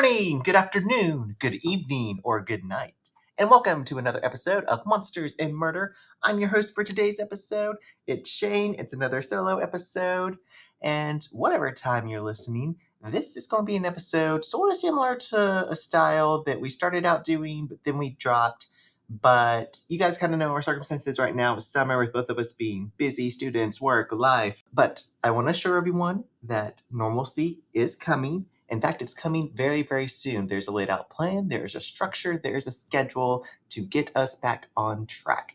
morning, good afternoon, good evening, or good night. And welcome to another episode of Monsters and Murder. I'm your host for today's episode. It's Shane. It's another solo episode. And whatever time you're listening, this is going to be an episode sort of similar to a style that we started out doing, but then we dropped. But you guys kind of know our circumstances right now with summer, with both of us being busy, students, work, life. But I want to assure everyone that normalcy is coming in fact, it's coming very, very soon. There's a laid out plan, there's a structure, there's a schedule to get us back on track.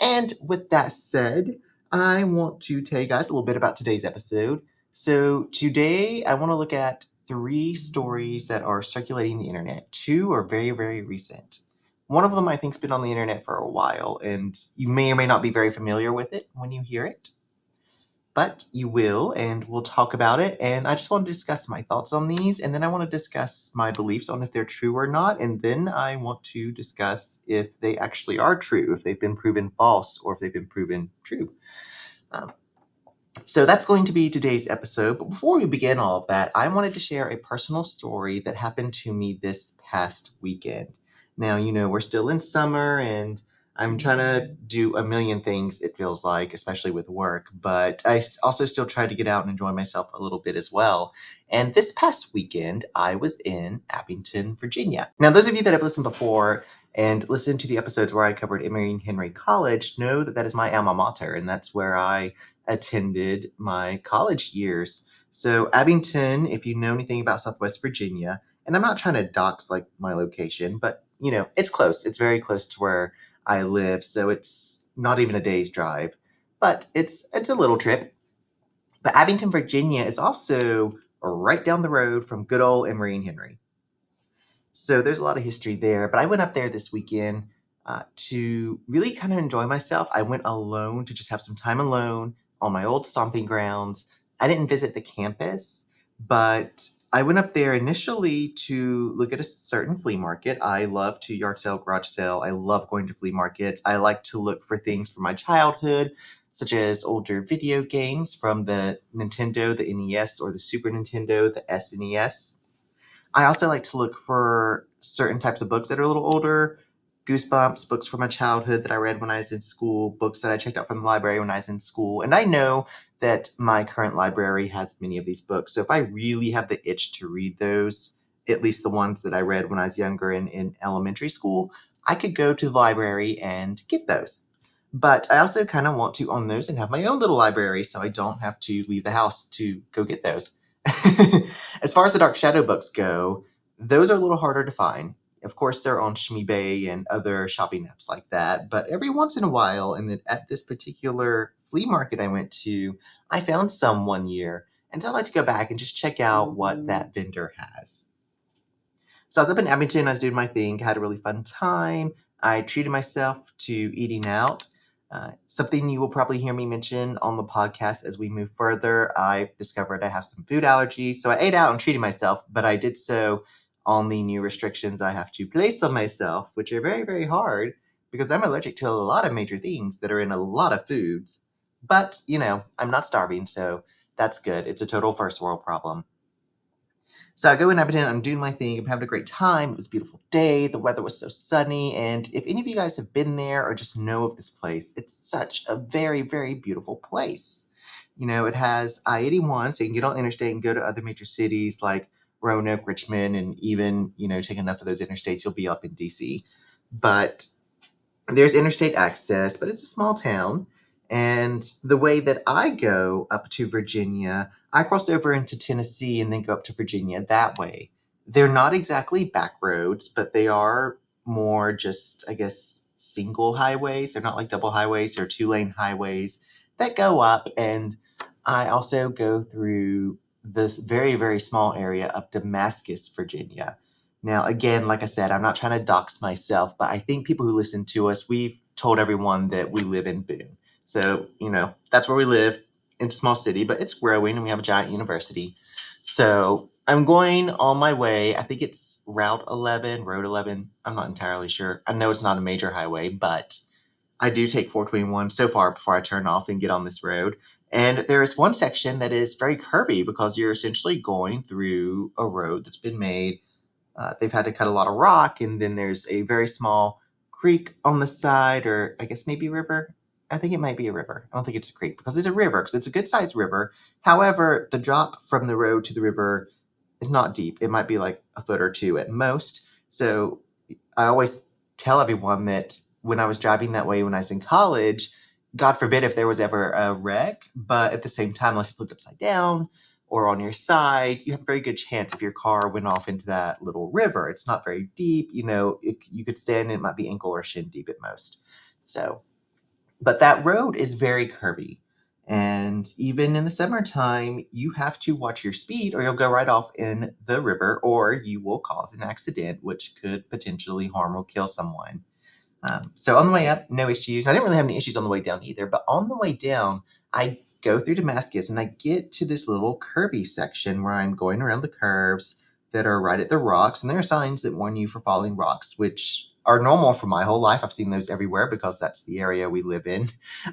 And with that said, I want to tell you guys a little bit about today's episode. So, today I want to look at three stories that are circulating the internet. Two are very, very recent. One of them I think's been on the internet for a while, and you may or may not be very familiar with it when you hear it but you will, and we'll talk about it. And I just want to discuss my thoughts on these, and then I want to discuss my beliefs on if they're true or not, and then I want to discuss if they actually are true, if they've been proven false, or if they've been proven true. Um, so that's going to be today's episode. But before we begin all of that, I wanted to share a personal story that happened to me this past weekend. Now, you know, we're still in summer and I'm trying to do a million things, it feels like, especially with work, but I also still try to get out and enjoy myself a little bit as well. And this past weekend, I was in Abingdon, Virginia. Now, those of you that have listened before and listened to the episodes where I covered Emory and Henry College know that that is my alma mater, and that's where I attended my college years. So, Abingdon, if you know anything about Southwest Virginia, and I'm not trying to dox like my location, but you know, it's close. It's very close to where I live, so it's not even a day's drive, but it's it's a little trip. But Abingdon, Virginia is also right down the road from good old Emory and Henry. So there's a lot of history there. But I went up there this weekend uh, to really kind of enjoy myself. I went alone to just have some time alone on my old stomping grounds. I didn't visit the campus, but I went up there initially to look at a certain flea market. I love to yard sale, garage sale. I love going to flea markets. I like to look for things from my childhood, such as older video games from the Nintendo, the NES, or the Super Nintendo, the SNES. I also like to look for certain types of books that are a little older, Goosebumps, books from my childhood that I read when I was in school, books that I checked out from the library when I was in school. And I know that my current library has many of these books. So if I really have the itch to read those, at least the ones that I read when I was younger in, in elementary school, I could go to the library and get those. But I also kind of want to own those and have my own little library so I don't have to leave the house to go get those. as far as the Dark Shadow books go, those are a little harder to find. Of course, they're on ShmeBay and other shopping apps like that. But every once in a while, and at this particular flea market I went to, I found some one year. And so I like to go back and just check out what mm-hmm. that vendor has. So I was up in Abingdon, I was doing my thing, had a really fun time. I treated myself to eating out. Uh, something you will probably hear me mention on the podcast as we move further. I discovered I have some food allergies, so I ate out and treated myself, but I did so on the new restrictions I have to place on myself, which are very, very hard because I'm allergic to a lot of major things that are in a lot of foods. But, you know, I'm not starving, so that's good. It's a total first world problem. So I go in Abingdon, I'm doing my thing, I'm having a great time. It was a beautiful day, the weather was so sunny, and if any of you guys have been there or just know of this place, it's such a very, very beautiful place. You know, it has I 81, so you can get on the interstate and go to other major cities like Roanoke, Richmond, and even, you know, take enough of those interstates, you'll be up in DC. But there's interstate access, but it's a small town. And the way that I go up to Virginia, I cross over into Tennessee and then go up to Virginia that way. They're not exactly back roads, but they are more just, I guess, single highways. They're not like double highways or two lane highways that go up. And I also go through this very, very small area of Damascus, Virginia. Now, again, like I said, I'm not trying to dox myself, but I think people who listen to us, we've told everyone that we live in Boone. So, you know, that's where we live in a small city, but it's growing and we have a giant university. So I'm going on my way. I think it's Route 11, Road 11. I'm not entirely sure. I know it's not a major highway, but I do take 421 so far before I turn off and get on this road. And there is one section that is very curvy because you're essentially going through a road that's been made. Uh, they've had to cut a lot of rock, and then there's a very small creek on the side, or I guess maybe river. I think it might be a river. I don't think it's a creek because it's a river because it's a good sized river. However, the drop from the road to the river is not deep. It might be like a foot or two at most. So I always tell everyone that when I was driving that way when I was in college, God forbid if there was ever a wreck, but at the same time, unless you flipped upside down or on your side, you have a very good chance if your car went off into that little river. It's not very deep, you know, it, you could stand it might be ankle or shin deep at most. So, but that road is very curvy. And even in the summertime, you have to watch your speed or you'll go right off in the river or you will cause an accident, which could potentially harm or kill someone. Um, so on the way up, no issues. I didn't really have any issues on the way down either. But on the way down, I go through Damascus and I get to this little curvy section where I'm going around the curves that are right at the rocks. And there are signs that warn you for falling rocks, which are normal for my whole life. I've seen those everywhere because that's the area we live in.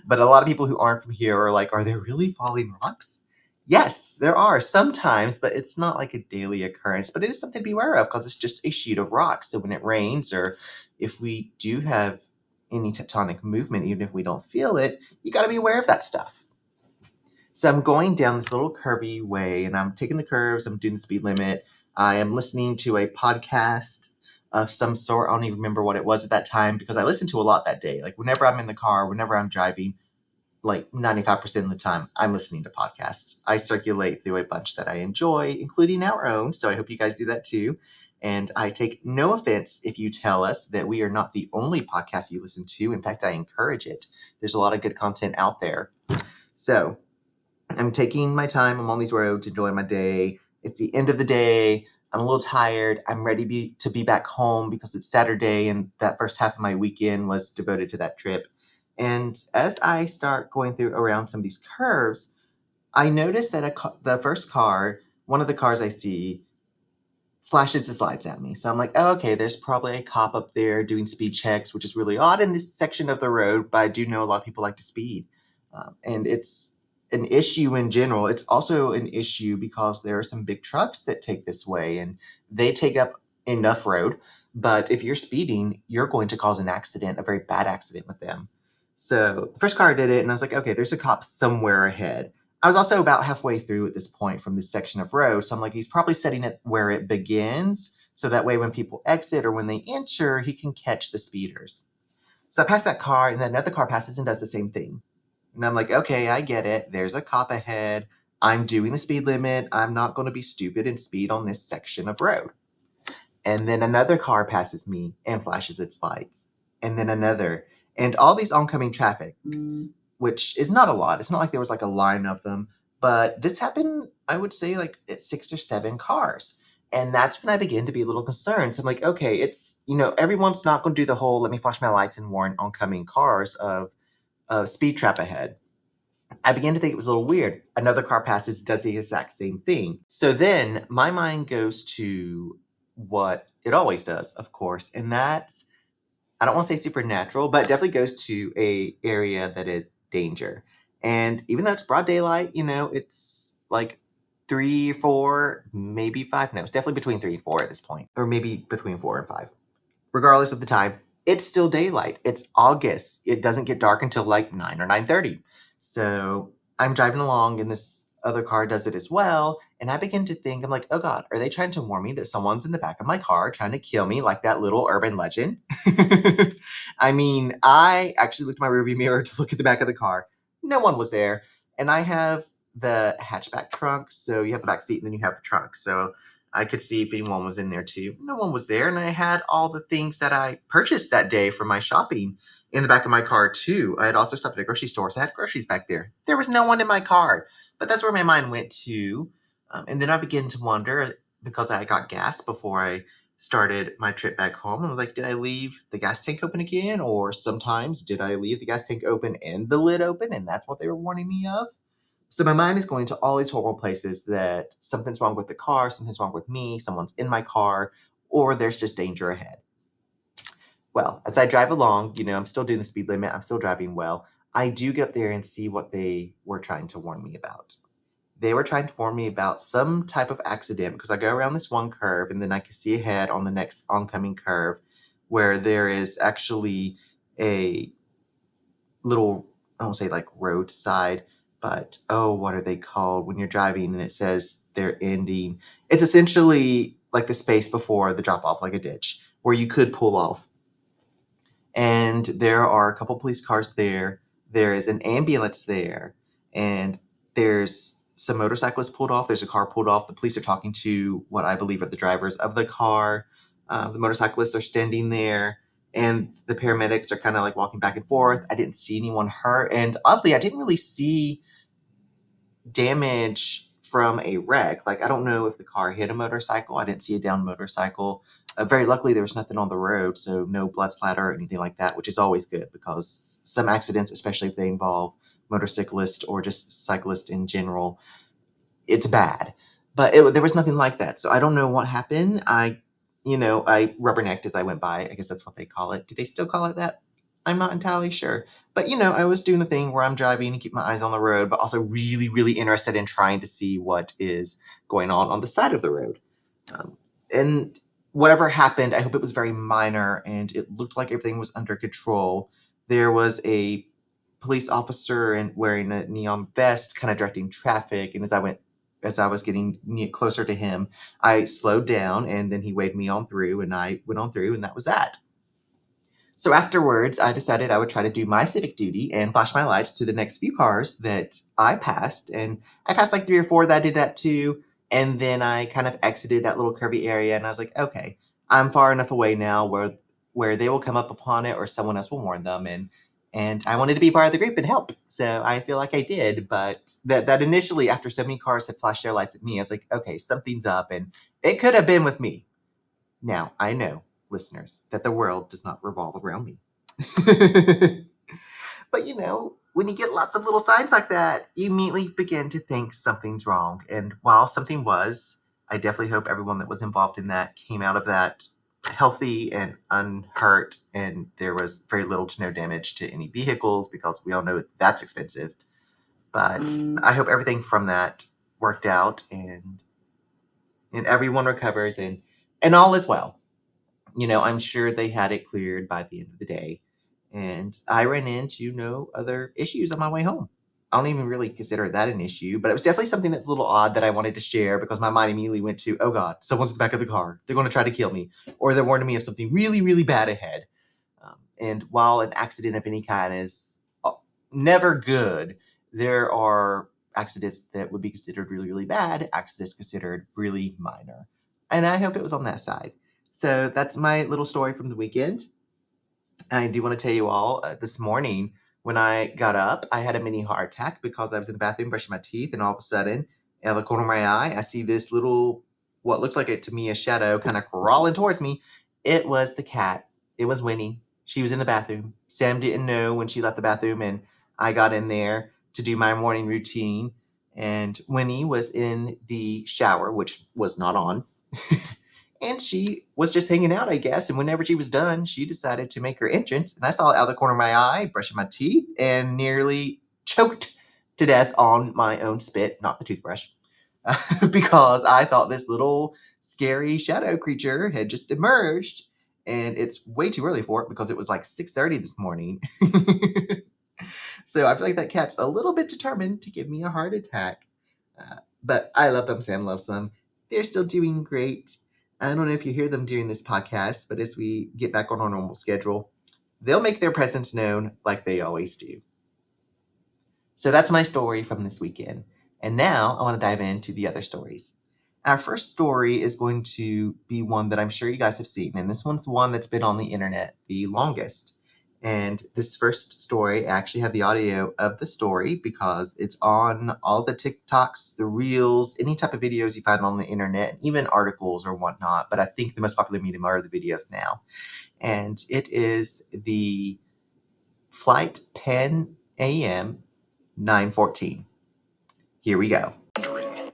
But a lot of people who aren't from here are like, are there really falling rocks? Yes, there are sometimes, but it's not like a daily occurrence. But it is something to be aware of because it's just a sheet of rocks. So when it rains or if we do have any tectonic movement, even if we don't feel it, you got to be aware of that stuff. So I'm going down this little curvy way and I'm taking the curves, I'm doing the speed limit. I am listening to a podcast of some sort. I don't even remember what it was at that time because I listened to a lot that day. Like whenever I'm in the car, whenever I'm driving, like 95% of the time, I'm listening to podcasts. I circulate through a bunch that I enjoy, including our own. So I hope you guys do that too. And I take no offense if you tell us that we are not the only podcast you listen to. In fact, I encourage it. There's a lot of good content out there. So I'm taking my time. I'm on these roads, enjoying my day. It's the end of the day. I'm a little tired. I'm ready be, to be back home because it's Saturday and that first half of my weekend was devoted to that trip. And as I start going through around some of these curves, I notice that a, the first car, one of the cars I see, flashes his lights at me. So I'm like, oh, okay, there's probably a cop up there doing speed checks, which is really odd in this section of the road, but I do know a lot of people like to speed. Um, and it's an issue in general. It's also an issue because there are some big trucks that take this way and they take up enough road. But if you're speeding, you're going to cause an accident, a very bad accident with them. So the first car did it, and I was like, okay, there's a cop somewhere ahead. I was also about halfway through at this point from this section of road. So I'm like, he's probably setting it where it begins. So that way, when people exit or when they enter, he can catch the speeders. So I pass that car, and then another car passes and does the same thing. And I'm like, okay, I get it. There's a cop ahead. I'm doing the speed limit. I'm not going to be stupid and speed on this section of road. And then another car passes me and flashes its lights. And then another. And all these oncoming traffic. Which is not a lot. It's not like there was like a line of them, but this happened, I would say, like at six or seven cars. And that's when I begin to be a little concerned. So I'm like, okay, it's, you know, everyone's not going to do the whole let me flash my lights and warn oncoming cars of, of speed trap ahead. I began to think it was a little weird. Another car passes, does the exact same thing. So then my mind goes to what it always does, of course, and that's I don't want to say supernatural, but definitely goes to a area that is danger. And even though it's broad daylight, you know, it's like three, four, maybe five. No, it's definitely between three and four at this point, or maybe between four and five. Regardless of the time, it's still daylight. It's August. It doesn't get dark until like nine or nine thirty. So I'm driving along, and this other car does it as well. And I begin to think, I'm like, oh God, are they trying to warn me that someone's in the back of my car trying to kill me like that little urban legend? I mean, I actually looked at my rearview mirror to look at the back of the car. No one was there. And I have the hatchback trunk. So you have the back seat and then you have the trunk. So I could see if anyone was in there too. No one was there. And I had all the things that I purchased that day for my shopping in the back of my car too. I had also stopped at a grocery store. So I had groceries back there. There was no one in my car. But that's where my mind went to. Um, and then I began to wonder because I got gas before I started my trip back home. I'm like, did I leave the gas tank open again? Or sometimes did I leave the gas tank open and the lid open? And that's what they were warning me of. So my mind is going to all these horrible places that something's wrong with the car, something's wrong with me, someone's in my car, or there's just danger ahead. Well, as I drive along, you know, I'm still doing the speed limit, I'm still driving well. I do get up there and see what they were trying to warn me about. They were trying to warn me about some type of accident because I go around this one curve and then I can see ahead on the next oncoming curve where there is actually a little, I don't say like roadside, but oh, what are they called when you're driving and it says they're ending? It's essentially like the space before the drop off, like a ditch, where you could pull off. And there are a couple police cars there. There is an ambulance there, and there's some motorcyclists pulled off. There's a car pulled off. The police are talking to what I believe are the drivers of the car. Uh, the motorcyclists are standing there, and the paramedics are kind of like walking back and forth. I didn't see anyone hurt, and oddly, I didn't really see damage from a wreck. Like I don't know if the car hit a motorcycle. I didn't see a down motorcycle. Uh, very luckily, there was nothing on the road, so no blood splatter or anything like that, which is always good because some accidents, especially if they involve motorcyclists or just cyclists in general, it's bad. But it, there was nothing like that, so I don't know what happened. I, you know, I rubbernecked as I went by. I guess that's what they call it. Do they still call it that? I'm not entirely sure. But you know, I was doing the thing where I'm driving and keep my eyes on the road, but also really, really interested in trying to see what is going on on the side of the road. Um, and whatever happened, I hope it was very minor and it looked like everything was under control. There was a police officer and wearing a neon vest, kind of directing traffic. And as I went, as I was getting closer to him, I slowed down and then he waved me on through and I went on through and that was that. So afterwards, I decided I would try to do my civic duty and flash my lights to the next few cars that I passed. And I passed like three or four that did that too. And then I kind of exited that little curvy area and I was like, okay, I'm far enough away now where where they will come up upon it or someone else will warn them and and I wanted to be part of the group and help. So I feel like I did, but that that initially after so many cars had flashed their lights at me, I was like, okay, something's up and it could have been with me. Now I know listeners, that the world does not revolve around me. but you know, when you get lots of little signs like that, you immediately begin to think something's wrong. And while something was, I definitely hope everyone that was involved in that came out of that healthy and unhurt, and there was very little to no damage to any vehicles because we all know that's expensive. But mm. I hope everything from that worked out and and everyone recovers and and all is well you know, I'm sure they had it cleared by the end of the day. And I ran into no other issues on my way home. I don't even really consider that an issue, but it was definitely something that's a little odd that I wanted to share because my mind immediately went to, oh God, someone's in the back of the car. They're going to try to kill me. Or they're warning me of something really, really bad ahead. Um, and while an accident of any kind is uh, never good, there are accidents that would be considered really, really bad, accidents considered really minor. And I hope it was on that side. So that's my little story from the weekend. I do want to tell you all uh, this morning when I got up, I had a mini heart attack because I was in the bathroom brushing my teeth, and all of a sudden, out of the corner of my eye, I see this little, what looks like it to me, a shadow kind of crawling towards me. It was the cat. It was Winnie. She was in the bathroom. Sam didn't know when she left the bathroom, and I got in there to do my morning routine. And Winnie was in the shower, which was not on. and she was just hanging out, I guess. And whenever she was done, she decided to make her entrance. And I saw it out of the corner of my eye, brushing my teeth, and nearly choked to death on my own spit, not the toothbrush, because I thought this little scary shadow creature had just emerged. And it's way too early for it because it was like 6:30 this morning. so I feel like that cat's a little bit determined to give me a heart attack. Uh, but I love them. Sam loves them. They're still doing great I don't know if you hear them during this podcast, but as we get back on our normal schedule, they'll make their presence known like they always do. So that's my story from this weekend. And now I want to dive into the other stories. Our first story is going to be one that I'm sure you guys have seen, and this one's one that's been on the internet the longest. And this first story, I actually have the audio of the story because it's on all the TikToks, the Reels, any type of videos you find on the internet, even articles or whatnot. But I think the most popular medium are the videos now. And it is the Flight Pan AM 914. Here we go.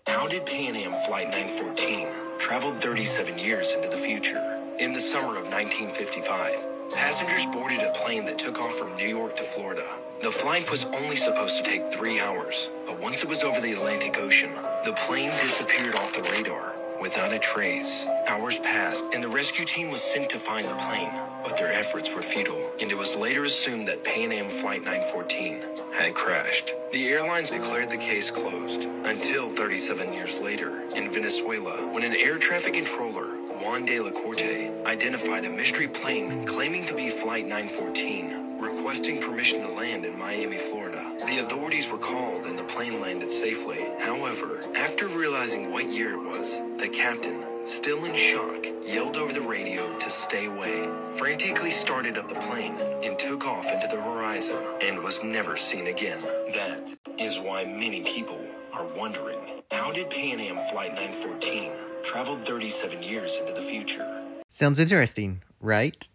How did Pan Am Flight 914 travel 37 years into the future in the summer of 1955? Passengers boarded a plane that took off from New York to Florida. The flight was only supposed to take three hours, but once it was over the Atlantic Ocean, the plane disappeared off the radar without a trace. Hours passed, and the rescue team was sent to find the plane, but their efforts were futile, and it was later assumed that Pan Am Flight 914 had crashed. The airlines declared the case closed until 37 years later in Venezuela when an air traffic controller, Juan de la Corte, identified a mystery plane claiming to be Flight 914, requesting permission to land in Miami, Florida. The authorities were called and the plane landed safely. However, after realizing what year it was, the captain, still in shock, yelled over the radio to stay away, frantically started up the plane, and took off into the horizon and was never seen again. That is why many people are wondering how did Pan Am Flight 914 travel 37 years into the future? Sounds interesting, right?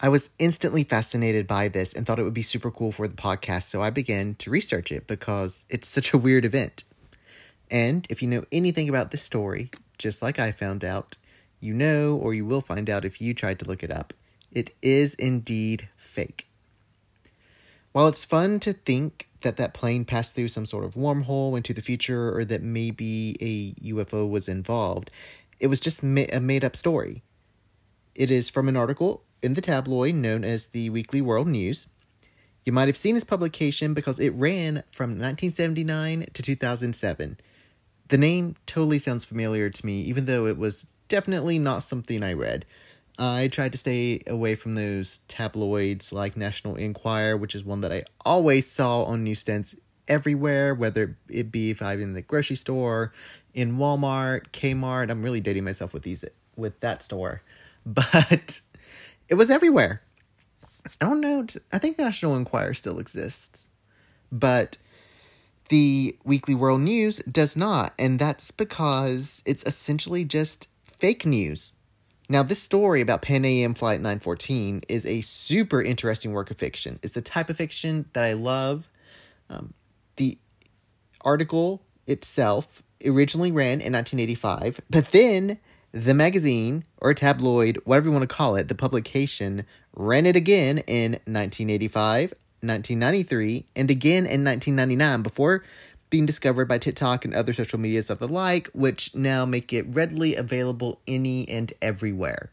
I was instantly fascinated by this and thought it would be super cool for the podcast, so I began to research it because it's such a weird event. And if you know anything about this story, just like I found out, you know or you will find out if you tried to look it up, it is indeed fake. While it's fun to think that that plane passed through some sort of wormhole into the future or that maybe a UFO was involved, it was just a made up story. It is from an article in the tabloid known as the Weekly World News. You might have seen this publication because it ran from 1979 to 2007. The name totally sounds familiar to me, even though it was definitely not something I read. I tried to stay away from those tabloids like National Enquirer, which is one that I always saw on newsstands everywhere, whether it be if I'm in the grocery store, in Walmart, Kmart. I'm really dating myself with these with that store, but it was everywhere. I don't know. I think National Enquirer still exists, but the Weekly World News does not, and that's because it's essentially just fake news. Now, this story about Pan Am Flight 914 is a super interesting work of fiction. It's the type of fiction that I love. Um, the article itself originally ran in 1985, but then the magazine or tabloid, whatever you want to call it, the publication ran it again in 1985, 1993, and again in 1999 before being discovered by TikTok and other social medias of the like, which now make it readily available any and everywhere.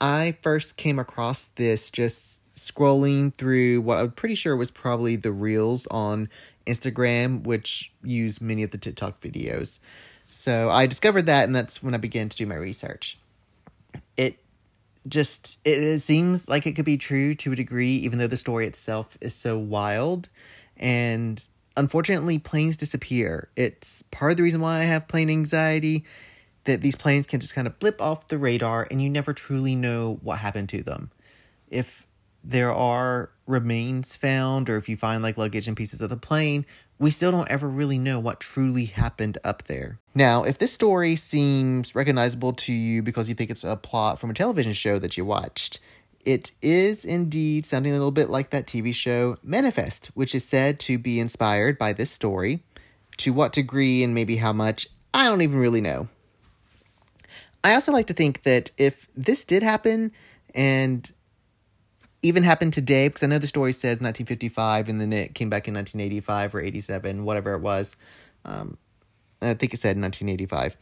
I first came across this just scrolling through what I'm pretty sure was probably the reels on Instagram, which use many of the TikTok videos. So I discovered that, and that's when I began to do my research. It just it, seems like it could be true to a degree, even though the story itself is so wild. And unfortunately, planes disappear. It's part of the reason why I have plane anxiety. That these planes can just kind of blip off the radar, and you never truly know what happened to them. If there are remains found, or if you find like luggage and pieces of the plane, we still don't ever really know what truly happened up there. Now, if this story seems recognizable to you because you think it's a plot from a television show that you watched, it is indeed sounding a little bit like that TV show Manifest, which is said to be inspired by this story. To what degree and maybe how much, I don't even really know. I also like to think that if this did happen and even happened today, because I know the story says 1955 and then it came back in 1985 or 87, whatever it was. Um, I think it said 1985.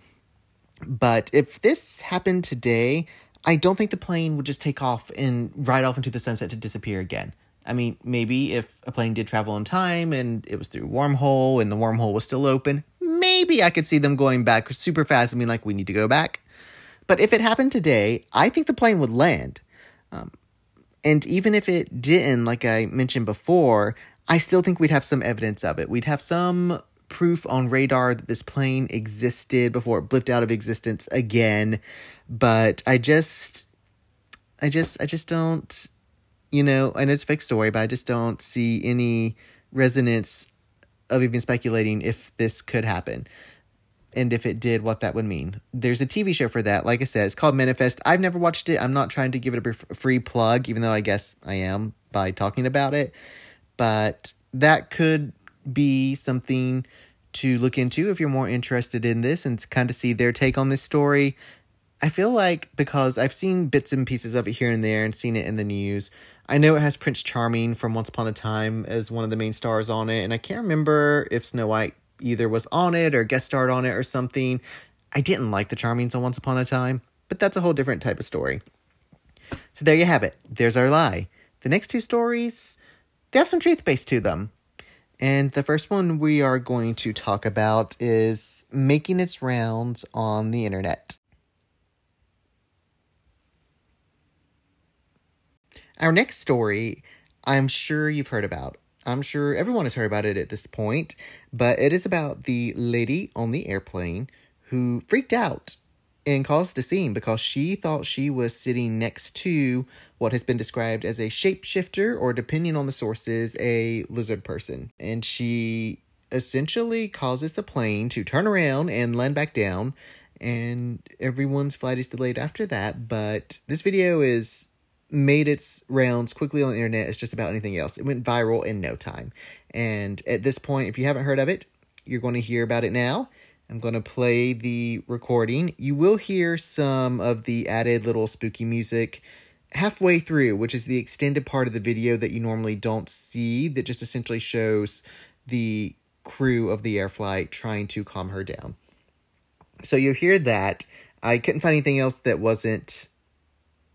But if this happened today, I don't think the plane would just take off and ride off into the sunset to disappear again. I mean, maybe if a plane did travel in time and it was through wormhole and the wormhole was still open, maybe I could see them going back super fast and being like, we need to go back. But if it happened today, I think the plane would land. Um, and even if it didn't, like I mentioned before, I still think we'd have some evidence of it. We'd have some proof on radar that this plane existed before it blipped out of existence again. But I just, I just, I just don't, you know, I know it's a fake story, but I just don't see any resonance of even speculating if this could happen and if it did, what that would mean. There's a TV show for that. Like I said, it's called Manifest. I've never watched it. I'm not trying to give it a free plug, even though I guess I am by talking about it. But that could be something to look into if you're more interested in this and kind of see their take on this story. I feel like because I've seen bits and pieces of it here and there and seen it in the news, I know it has Prince Charming from Once Upon a Time as one of the main stars on it, and I can't remember if Snow White either was on it or guest starred on it or something. I didn't like the Charmings on Once Upon a Time, but that's a whole different type of story. So there you have it. There's our lie. The next two stories, they have some truth base to them. And the first one we are going to talk about is making its rounds on the internet. Our next story, I'm sure you've heard about. I'm sure everyone has heard about it at this point, but it is about the lady on the airplane who freaked out and caused a scene because she thought she was sitting next to what has been described as a shapeshifter or, depending on the sources, a lizard person. And she essentially causes the plane to turn around and land back down, and everyone's flight is delayed after that. But this video is made its rounds quickly on the internet as just about anything else. It went viral in no time. And at this point, if you haven't heard of it, you're going to hear about it now. I'm going to play the recording. You will hear some of the added little spooky music halfway through, which is the extended part of the video that you normally don't see, that just essentially shows the crew of the air flight trying to calm her down. So you'll hear that. I couldn't find anything else that wasn't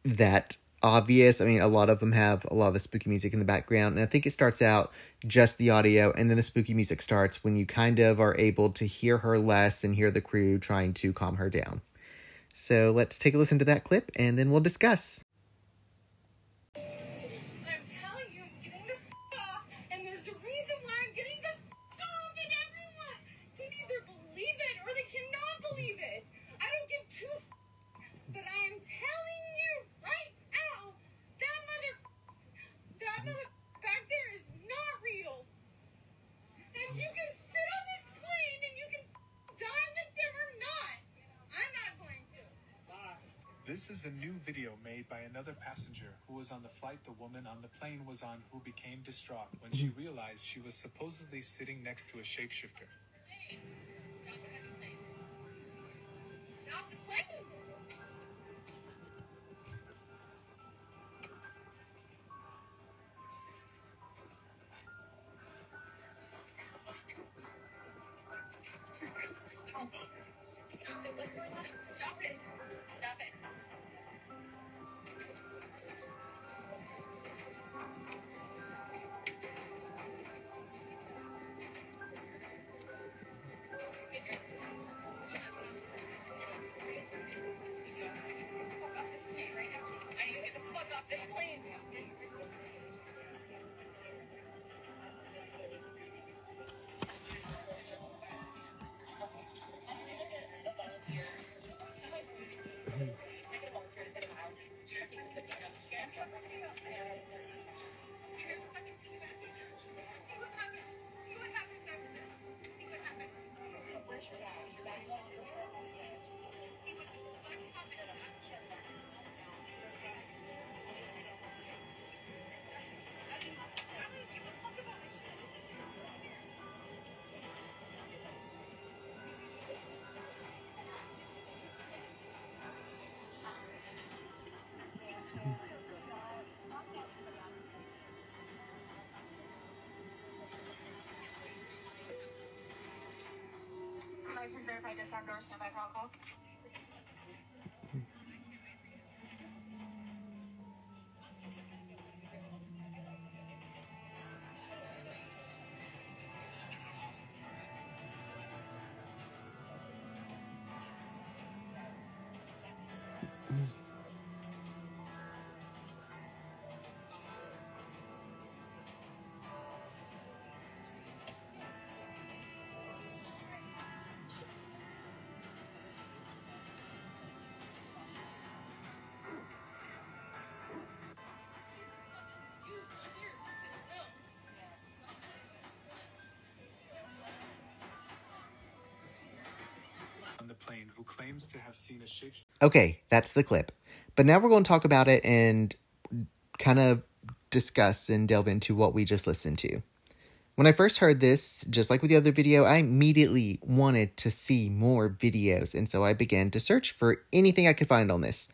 that obvious. I mean, a lot of them have a lot of the spooky music in the background, and I think it starts out just the audio, and then the spooky music starts when you kind of are able to hear her less and hear the crew trying to calm her down. So let's take a listen to that clip, and then we'll discuss. This is a new video made by another passenger who was on the flight the woman on the plane was on who became distraught when she realized she was supposedly sitting next to a shapeshifter. Verify this outdoor standby protocol. Who claims to have seen a shape. Okay, that's the clip. But now we're going to talk about it and kind of discuss and delve into what we just listened to. When I first heard this, just like with the other video, I immediately wanted to see more videos, and so I began to search for anything I could find on this.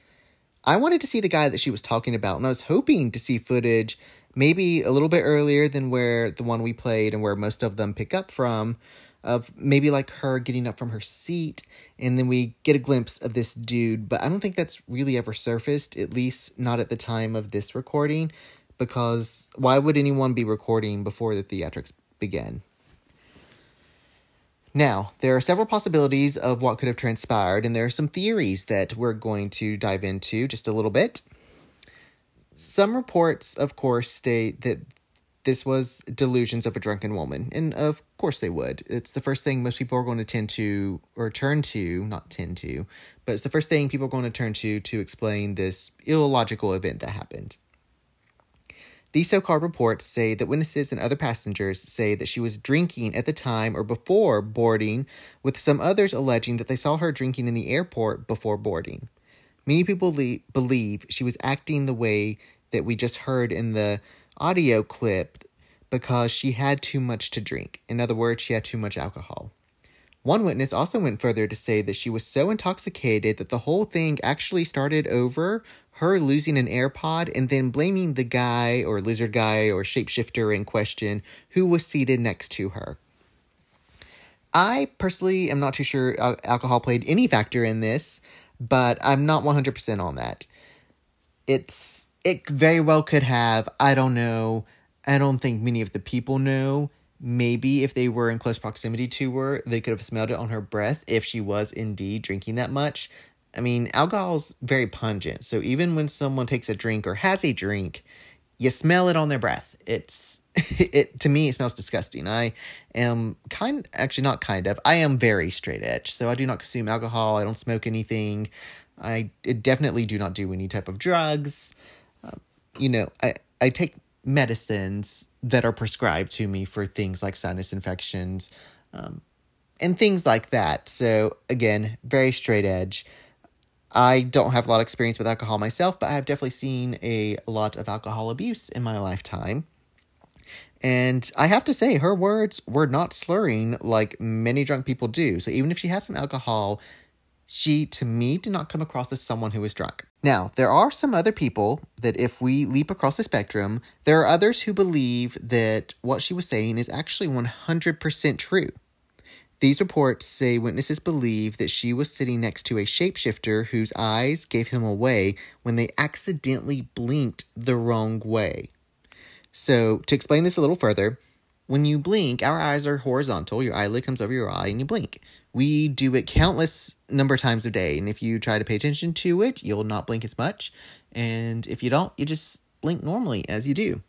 I wanted to see the guy that she was talking about, and I was hoping to see footage maybe a little bit earlier than where the one we played and where most of them pick up from, of maybe like her getting up from her seat, and then we get a glimpse of this dude, but I don't think that's really ever surfaced, at least not at the time of this recording because why would anyone be recording before the theatrics begin? Now, there are several possibilities of what could have transpired, and there are some theories that we're going to dive into just a little bit. Some reports, of course, state that this was delusions of a drunken woman, and of course they would. It's the first thing most people are going to tend to, or turn to, not tend to, but it's the first thing people are going to turn to to explain this illogical event that happened. These so called reports say that witnesses and other passengers say that she was drinking at the time or before boarding, with some others alleging that they saw her drinking in the airport before boarding. Many people le- believe she was acting the way that we just heard in the audio clip because she had too much to drink. In other words, she had too much alcohol. One witness also went further to say that she was so intoxicated that the whole thing actually started over her losing an AirPod and then blaming the guy or lizard guy or shapeshifter in question who was seated next to her. I personally am not too sure alcohol played any factor in this, but I'm not 100% on that. It's it very well could have. I don't know. I don't think many of the people know maybe if they were in close proximity to her, they could have smelled it on her breath if she was indeed drinking that much. I mean, alcohol's very pungent, so even when someone takes a drink or has a drink, you smell it on their breath. It's it to me it smells disgusting. I am kind actually not kind of. I am very straight edge. So I do not consume alcohol, I don't smoke anything. I definitely do not do any type of drugs. You know, I I take medicines that are prescribed to me for things like sinus infections um, and things like that. So, again, very straight edge. I don't have a lot of experience with alcohol myself, but I have definitely seen a lot of alcohol abuse in my lifetime. And I have to say, her words were not slurring like many drunk people do. So even if she had some alcohol, she, to me, did not come across as someone who was drunk. Now, there are some other people that, if we leap across the spectrum, there are others who believe that what she was saying is actually 100% true. These reports say witnesses believe that she was sitting next to a shapeshifter whose eyes gave him away when they accidentally blinked the wrong way. So, to explain this a little further, when you blink, our eyes are horizontal, your eyelid comes over your eye, and you blink. We do it countless number of times a day, and if you try to pay attention to it, you'll not blink as much. And if you don't, you just blink normally as you do.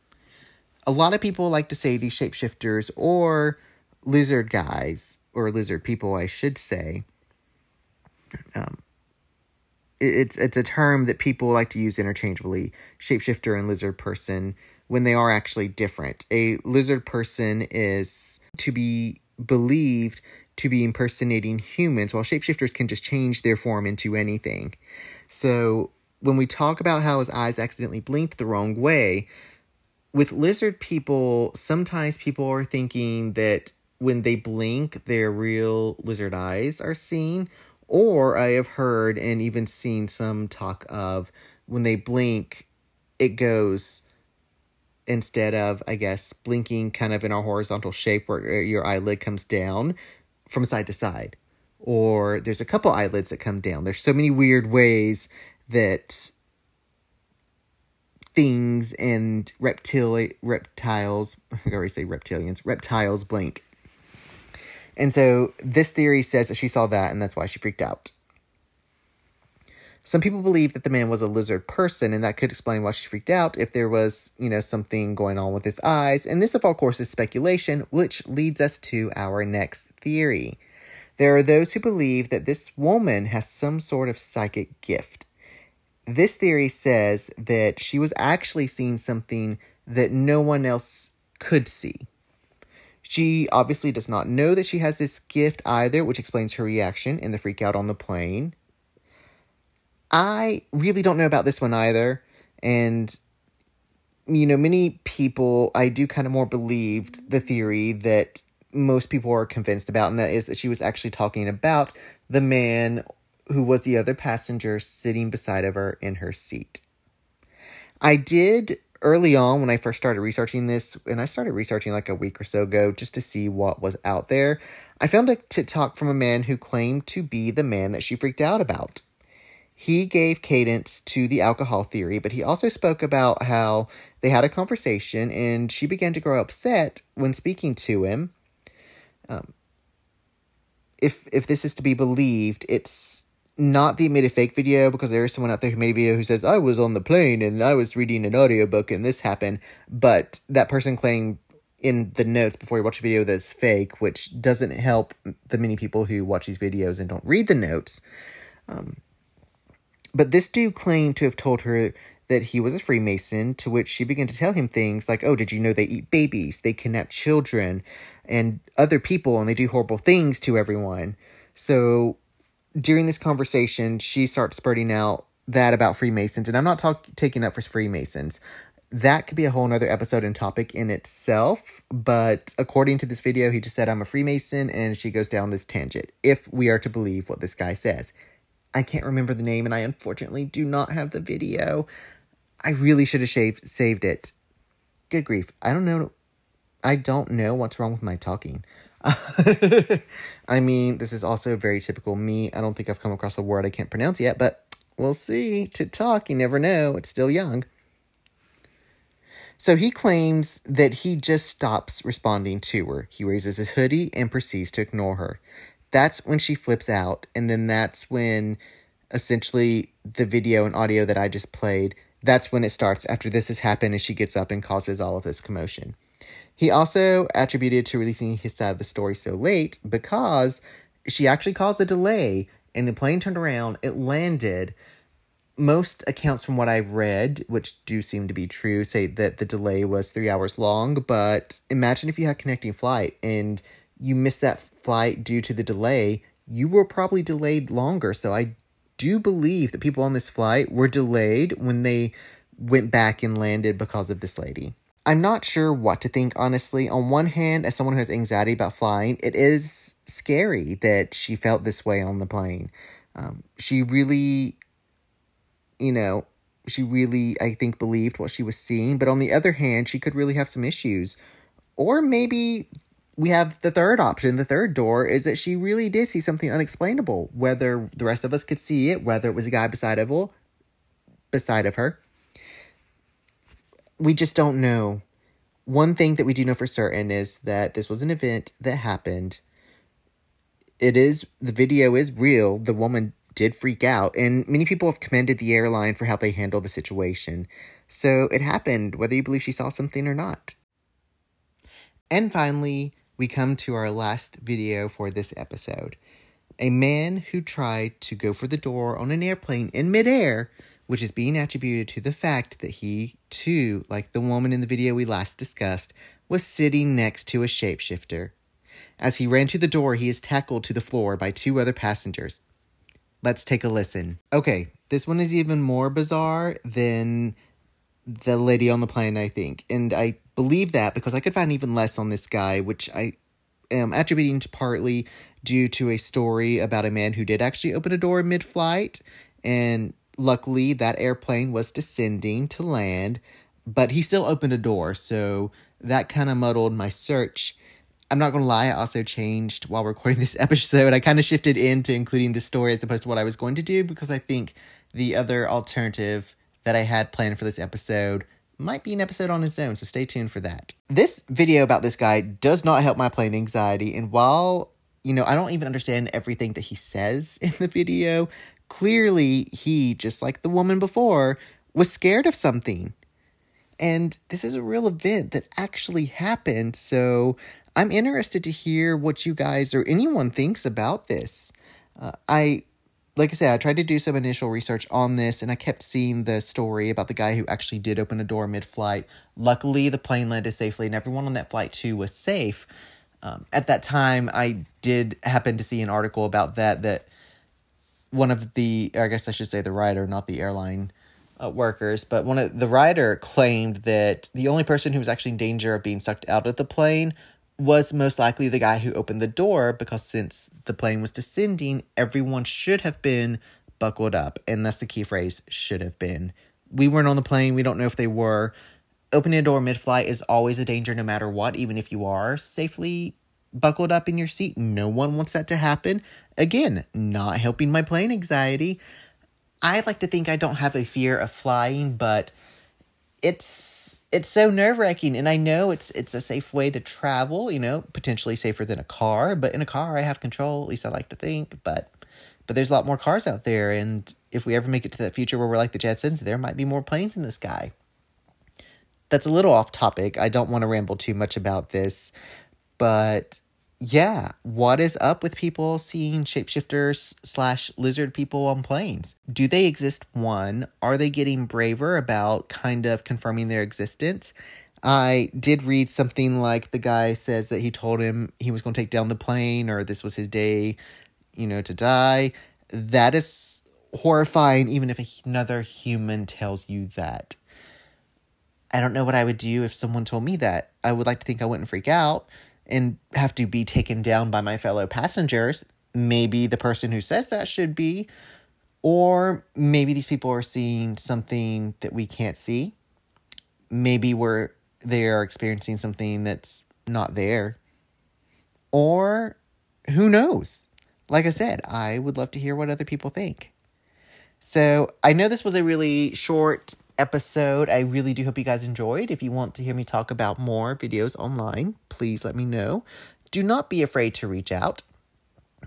A lot of people like to say these shapeshifters or lizard guys, or lizard people, I should say. Um, it's it's a term that people like to use interchangeably, shapeshifter and lizard person, when they are actually different. A lizard person is to be believed to be impersonating humans, while shapeshifters can just change their form into anything. So when we talk about how his eyes accidentally blinked the wrong way, with lizard people, sometimes people are thinking that when they blink, their real lizard eyes are seen. Or I have heard and even seen some talk of when they blink, it goes instead of, I guess, blinking kind of in a horizontal shape where your eyelid comes down from side to side. Or there's a couple eyelids that come down. There's so many weird ways that things and reptili- reptiles, I already say reptilians, reptiles blink. And so this theory says that she saw that and that's why she freaked out. Some people believe that the man was a lizard person, and that could explain why she freaked out if there was, you know, something going on with his eyes. And this, of course, is speculation, which leads us to our next theory. There are those who believe that this woman has some sort of psychic gift. This theory says that she was actually seeing something that no one else could see. She obviously does not know that she has this gift either, which explains her reaction and the freak out on the plane. I really don't know about this one either. And you know, many people, I do kind of more believed the theory that most people are convinced about, and that is that she was actually talking about the man who was the other passenger sitting beside of her in her seat. I did early on when I first started researching this, and I started researching like a week or so ago just to see what was out there. I found a TikTok from a man who claimed to be the man that she freaked out about. He gave cadence to the alcohol theory, but he also spoke about how they had a conversation and she began to grow upset when speaking to him. Um, if if this is to be believed, it's not the made a fake video because there is someone out there who made a video who says I was on the plane and I was reading an audiobook and this happened, but that person claimed in the notes before you watch the video that's fake, which doesn't help the many people who watch these videos and don't read the notes. Um, but this dude claimed to have told her that he was a Freemason, to which she began to tell him things like, Oh, did you know they eat babies? They kidnap children and other people, and they do horrible things to everyone. So during this conversation, she starts spurting out that about Freemasons, and I'm not talk- taking up for Freemasons. That could be a whole nother episode and topic in itself, but according to this video, he just said, I'm a Freemason, and she goes down this tangent, if we are to believe what this guy says. I can't remember the name, and I unfortunately do not have the video. I really should have shaved, saved it. Good grief. I don't know. I don't know what's wrong with my talking. I mean, this is also very typical me. I don't think I've come across a word I can't pronounce yet, but we'll see. To talk, you never know. It's still young. So he claims that he just stops responding to her. He raises his hoodie and proceeds to ignore her. That's when she flips out, and then that's when essentially the video and audio that I just played, that's when it starts after this has happened and she gets up and causes all of this commotion. He also attributed to releasing his side of the story so late because she actually caused a delay and the plane turned around, it landed. Most accounts from what I've read, which do seem to be true, say that the delay was three hours long. But imagine if you had connecting flight and you missed that flight due to the delay, you were probably delayed longer. So I do believe that people on this flight were delayed when they went back and landed because of this lady. I'm not sure what to think, honestly. On one hand, as someone who has anxiety about flying, it is scary that she felt this way on the plane. Um, she really, you know, she really, I think, believed what she was seeing. But on the other hand, she could really have some issues. Or maybe we have the third option. The third door is that she really did see something unexplainable. Whether the rest of us could see it, whether it was a guy beside of beside of her, we just don't know. One thing that we do know for certain is that this was an event that happened. It is, the video is real. The woman did freak out, and many people have commended the airline for how they handled the situation. So it happened, whether you believe she saw something or not. And finally, we come to our last video for this episode. A man who tried to go for the door on an airplane in midair which is being attributed to the fact that he, too, like the woman in the video we last discussed, was sitting next to a shapeshifter. As he ran to the door, he is tackled to the floor by two other passengers. Let's take a listen. Okay, this one is even more bizarre than the lady on the plane, I think. And I believe that because I could find even less on this guy, which I am attributing to partly due to a story about a man who did actually open a door mid flight and Luckily, that airplane was descending to land, but he still opened a door, so that kind of muddled my search. I'm not gonna lie, I also changed while recording this episode. I kind of shifted into including the story as opposed to what I was going to do because I think the other alternative that I had planned for this episode might be an episode on its own, so stay tuned for that. This video about this guy does not help my plane anxiety, and while you know, I don't even understand everything that he says in the video clearly he, just like the woman before, was scared of something. And this is a real event that actually happened. So I'm interested to hear what you guys or anyone thinks about this. Uh, I, like I said, I tried to do some initial research on this and I kept seeing the story about the guy who actually did open a door mid flight. Luckily, the plane landed safely and everyone on that flight too was safe. Um, at that time, I did happen to see an article about that that one of the I guess I should say the writer, not the airline uh, workers, but one of the writer claimed that the only person who was actually in danger of being sucked out of the plane was most likely the guy who opened the door because since the plane was descending, everyone should have been buckled up. And that's the key phrase should have been. We weren't on the plane. We don't know if they were. Opening a door mid flight is always a danger no matter what, even if you are safely buckled up in your seat. No one wants that to happen. Again, not helping my plane anxiety. I like to think I don't have a fear of flying, but it's it's so nerve wracking, and I know it's it's a safe way to travel. You know, potentially safer than a car, but in a car I have control. At least I like to think. But but there's a lot more cars out there, and if we ever make it to that future where we're like the Jetsons, there might be more planes in the sky. That's a little off topic. I don't want to ramble too much about this, but yeah, what is up with people seeing shapeshifters slash lizard people on planes? Do they exist? One, are they getting braver about kind of confirming their existence? I did read something like the guy says that he told him he was going to take down the plane or this was his day, you know, to die. That is horrifying, even if another human tells you that. I don't know what I would do if someone told me that. I would like to think I wouldn't freak out and have to be taken down by my fellow passengers. Maybe the person who says that should be. Or maybe these people are seeing something that we can't see. Maybe we're they are experiencing something that's not there. Or who knows? Like I said, I would love to hear what other people think. So I know this was a really short episode. I really do hope you guys enjoyed. If you want to hear me talk about more videos online, please let me know. Do not be afraid to reach out.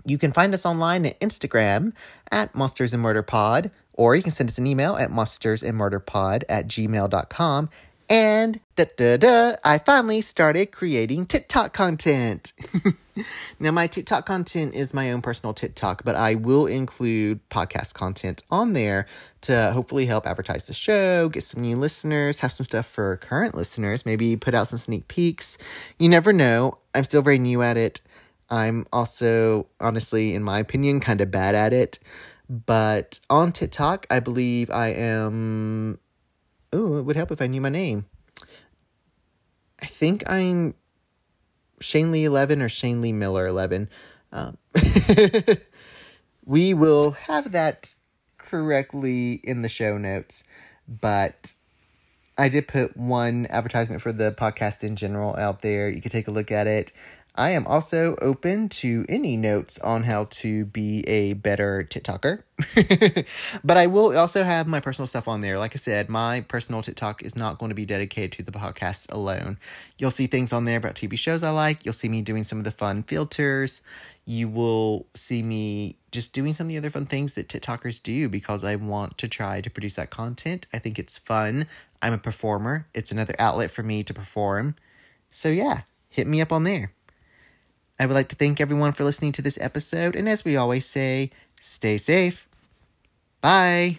You can find us online at Instagram at Monsters and Murder Pod, or you can send us an email at monstersandmurderpod at gmail.com. And da da da, I finally started creating TikTok content. now, my TikTok content is my own personal TikTok, but I will include podcast content on there to hopefully help advertise the show, get some new listeners, have some stuff for current listeners, maybe put out some sneak peeks. You never know. I'm still very new at it. I'm also, honestly, in my opinion, kind of bad at it. But on TikTok, I believe I am Oh, it would help if I knew my name. I think I'm Shane Lee 11 or Shane Lee Miller 11. Um, we will have that correctly in the show notes, but I did put one advertisement for the podcast in general out there. You can take a look at it. I am also open to any notes on how to be a better TikToker. but I will also have my personal stuff on there. Like I said, my personal TikTok is not going to be dedicated to the podcast alone. You'll see things on there about TV shows I like. You'll see me doing some of the fun filters. You will see me just doing some of the other fun things that TikTokers do because I want to try to produce that content. I think it's fun. I'm a performer, it's another outlet for me to perform. So, yeah, hit me up on there. I would like to thank everyone for listening to this episode, and as we always say, stay safe. Bye.